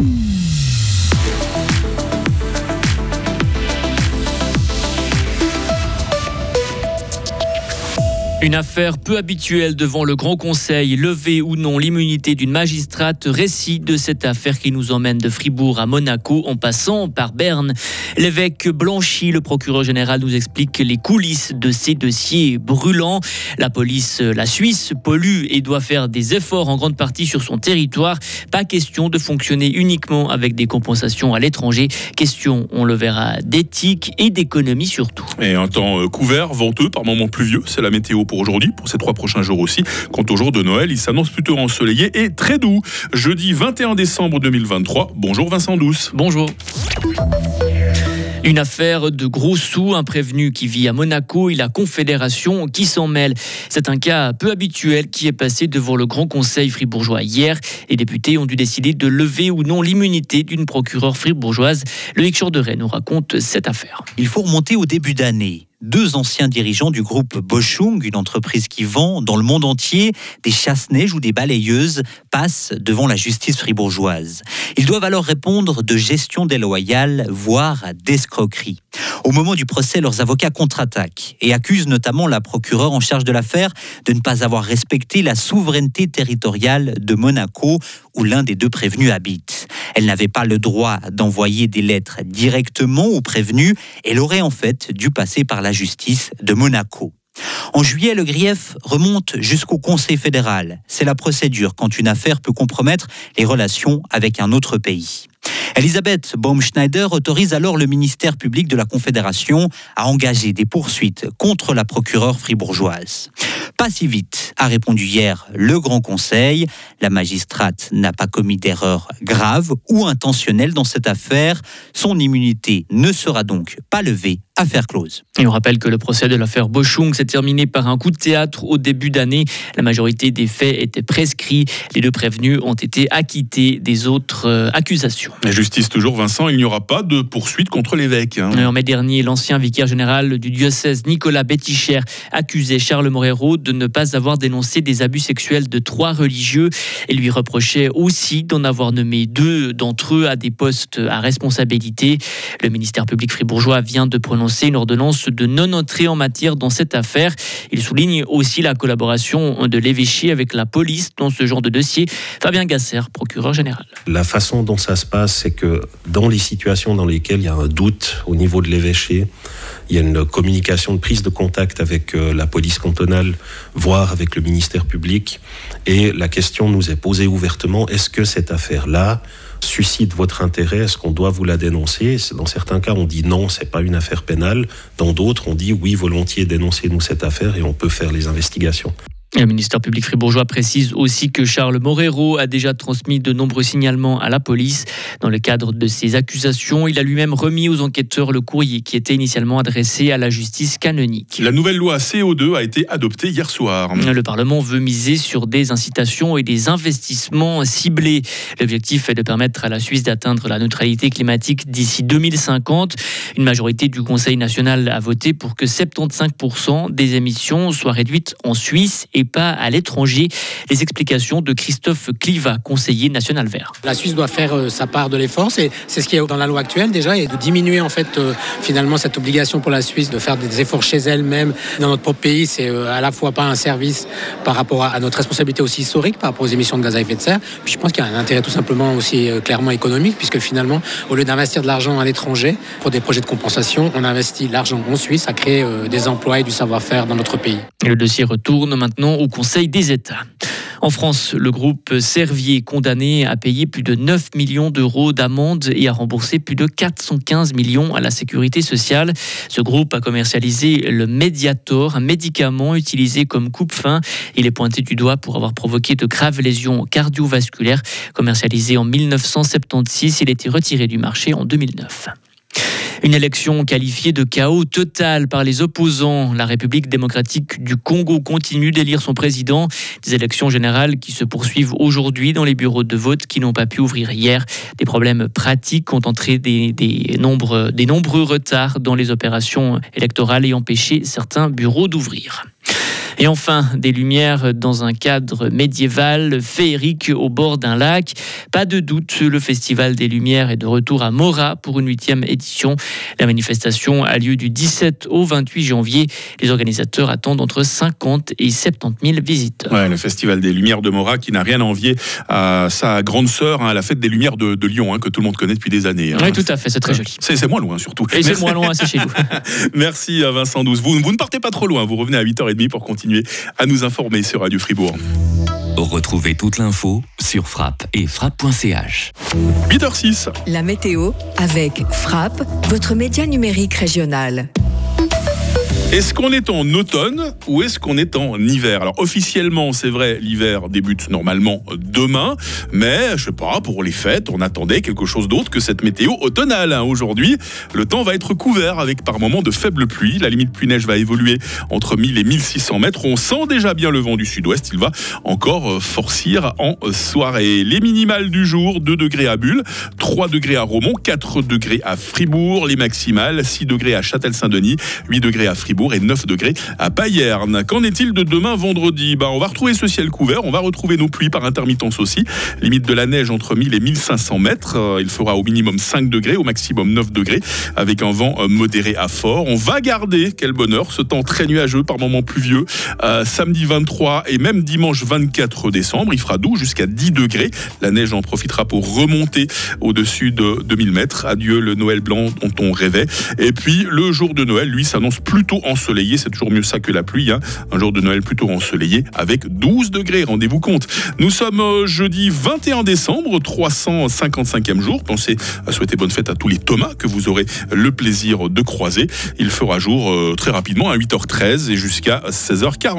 Mm. Une affaire peu habituelle devant le Grand Conseil, lever ou non l'immunité d'une magistrate, récit de cette affaire qui nous emmène de Fribourg à Monaco en passant par Berne. L'évêque Blanchy, le procureur général, nous explique les coulisses de ces dossiers brûlants. La police, la Suisse, pollue et doit faire des efforts en grande partie sur son territoire. Pas question de fonctionner uniquement avec des compensations à l'étranger. Question, on le verra, d'éthique et d'économie surtout. Et un temps euh, couvert, venteux, par moments pluvieux, c'est la météo pour aujourd'hui, pour ces trois prochains jours aussi. Quant au jour de Noël, il s'annonce plutôt ensoleillé et très doux. Jeudi 21 décembre 2023. Bonjour Vincent Douce. Bonjour. Une affaire de gros sous, un prévenu qui vit à Monaco et la Confédération qui s'en mêle. C'est un cas peu habituel qui est passé devant le Grand Conseil fribourgeois hier. Les députés ont dû décider de lever ou non l'immunité d'une procureure fribourgeoise. Loïc Chorderet nous raconte cette affaire. Il faut remonter au début d'année deux anciens dirigeants du groupe Boschung, une entreprise qui vend dans le monde entier des chasse-neige ou des balayeuses, passent devant la justice fribourgeoise. Ils doivent alors répondre de gestion déloyale, voire d'escroquerie. Au moment du procès, leurs avocats contre-attaquent et accusent notamment la procureure en charge de l'affaire de ne pas avoir respecté la souveraineté territoriale de Monaco, où l'un des deux prévenus habite. Elle n'avait pas le droit d'envoyer des lettres directement aux prévenus. Elle aurait en fait dû passer par la justice de Monaco. En juillet, le grief remonte jusqu'au Conseil fédéral. C'est la procédure quand une affaire peut compromettre les relations avec un autre pays. Elisabeth Baumschneider autorise alors le ministère public de la Confédération à engager des poursuites contre la procureure fribourgeoise. Pas si vite, a répondu hier le Grand Conseil. La magistrate n'a pas commis d'erreur grave ou intentionnelle dans cette affaire. Son immunité ne sera donc pas levée affaire close. Et on rappelle que le procès de l'affaire Boschung s'est terminé par un coup de théâtre au début d'année. La majorité des faits étaient prescrits. Les deux prévenus ont été acquittés des autres euh, accusations. La justice toujours, Vincent, il n'y aura pas de poursuite contre l'évêque. Hein. En mai dernier, l'ancien vicaire général du diocèse Nicolas Betticher accusait Charles Moreau de ne pas avoir dénoncé des abus sexuels de trois religieux et lui reprochait aussi d'en avoir nommé deux d'entre eux à des postes à responsabilité. Le ministère public fribourgeois vient de prononcer une ordonnance de non-entrée en matière dans cette affaire. Il souligne aussi la collaboration de l'évêché avec la police dans ce genre de dossier. Fabien Gasser, procureur général. La façon dont ça se passe, c'est que dans les situations dans lesquelles il y a un doute au niveau de l'évêché, il y a une communication de prise de contact avec euh, la police cantonale, voire avec le ministère public. Et la question nous est posée ouvertement, est-ce que cette affaire-là suscite votre intérêt Est-ce qu'on doit vous la dénoncer? Dans certains cas, on dit non, c'est pas une affaire pénale. Dans d'autres, on dit oui, volontiers, dénoncez-nous cette affaire et on peut faire les investigations. Le ministère public fribourgeois précise aussi que Charles Morero a déjà transmis de nombreux signalements à la police. Dans le cadre de ces accusations, il a lui-même remis aux enquêteurs le courrier qui était initialement adressé à la justice canonique. La nouvelle loi CO2 a été adoptée hier soir. Le Parlement veut miser sur des incitations et des investissements ciblés. L'objectif est de permettre à la Suisse d'atteindre la neutralité climatique d'ici 2050. Une majorité du Conseil national a voté pour que 75% des émissions soient réduites en Suisse et pas à l'étranger. Les explications de Christophe Cliva, conseiller national vert. La Suisse doit faire euh, sa part de l'effort, c'est ce qui est dans la loi actuelle déjà, et de diminuer en fait euh, finalement cette obligation pour la Suisse de faire des efforts chez elle-même dans notre propre pays. C'est euh, à la fois pas un service par rapport à notre responsabilité aussi historique, par rapport aux émissions de gaz à effet de serre. Puis je pense qu'il y a un intérêt tout simplement aussi clairement économique, puisque finalement, au lieu d'investir de l'argent à l'étranger pour des projets de compensation, on investit l'argent en Suisse à créer des emplois et du savoir-faire dans notre pays. Le dossier retourne maintenant au Conseil des États. En France, le groupe Servier condamné à payer plus de 9 millions d'euros d'amende et à rembourser plus de 415 millions à la sécurité sociale. Ce groupe a commercialisé le Mediator, un médicament utilisé comme coupe-fin. Il est pointé du doigt pour avoir provoqué de graves lésions cardiovasculaires. Commercialisé en 1976, il a été retiré du marché en 2009. Une élection qualifiée de chaos total par les opposants. La République démocratique du Congo continue d'élire son président. Des élections générales qui se poursuivent aujourd'hui dans les bureaux de vote qui n'ont pas pu ouvrir hier. Des problèmes pratiques ont des, des, des nombreux retards dans les opérations électorales et empêché certains bureaux d'ouvrir. Et enfin, des lumières dans un cadre médiéval, féerique au bord d'un lac. Pas de doute, le Festival des Lumières est de retour à Mora pour une huitième édition. La manifestation a lieu du 17 au 28 janvier. Les organisateurs attendent entre 50 et 70 000 visiteurs. Ouais, le Festival des Lumières de Mora qui n'a rien à envier à sa grande sœur, hein, la fête des Lumières de, de Lyon, hein, que tout le monde connaît depuis des années. hein. Oui, tout à fait, c'est très joli. C'est moins loin surtout. Et c'est moins loin, c'est chez nous. Merci à Vincent Douce. Vous, vous ne partez pas trop loin, vous revenez à 8h30 pour continuer à nous informer sur Radio Fribourg. Retrouvez toute l'info sur frappe et frappe.ch. 8h06. La météo avec Frappe, votre média numérique régional. Est-ce qu'on est en automne ou est-ce qu'on est en hiver? Alors officiellement, c'est vrai, l'hiver débute normalement demain, mais je sais pas, pour les fêtes, on attendait quelque chose d'autre que cette météo automnale. hein. Aujourd'hui, le temps va être couvert avec par moments de faibles pluies. La limite pluie-neige va évoluer entre 1000 et 1600 mètres. On sent déjà bien le vent du sud-ouest. Il va encore euh, forcir en soirée. Les minimales du jour, 2 degrés à Bulle, 3 degrés à Romont, 4 degrés à Fribourg. Les maximales, 6 degrés à Châtel-Saint-Denis, 8 degrés à Fribourg et 9 degrés à Payerne. Qu'en est-il de demain vendredi? Bah, On va retrouver ce ciel couvert, on va retrouver nos pluies par intermittence aussi. Limite de la neige entre 1000 et 1500 mètres. Euh, Il fera au minimum 5 degrés, au maximum 9 degrés, avec un vent euh, modéré à fort. On va garder, quel bonheur, ce temps très nuageux, par moments pluvieux. Euh, samedi 23 et même dimanche 24 décembre, il fera doux jusqu'à 10 degrés. La neige en profitera pour remonter au-dessus de 2000 mètres. Adieu le Noël blanc dont on rêvait. Et puis le jour de Noël, lui, s'annonce plutôt ensoleillé. C'est toujours mieux ça que la pluie. hein. Un jour de Noël plutôt ensoleillé avec 12 degrés. Rendez-vous compte. Nous sommes euh, jeudi 21 décembre, 355e jour. Pensez à souhaiter bonne fête à tous les Thomas que vous aurez le plaisir de croiser. Il fera jour euh, très rapidement à 8h13 et jusqu'à 16h40.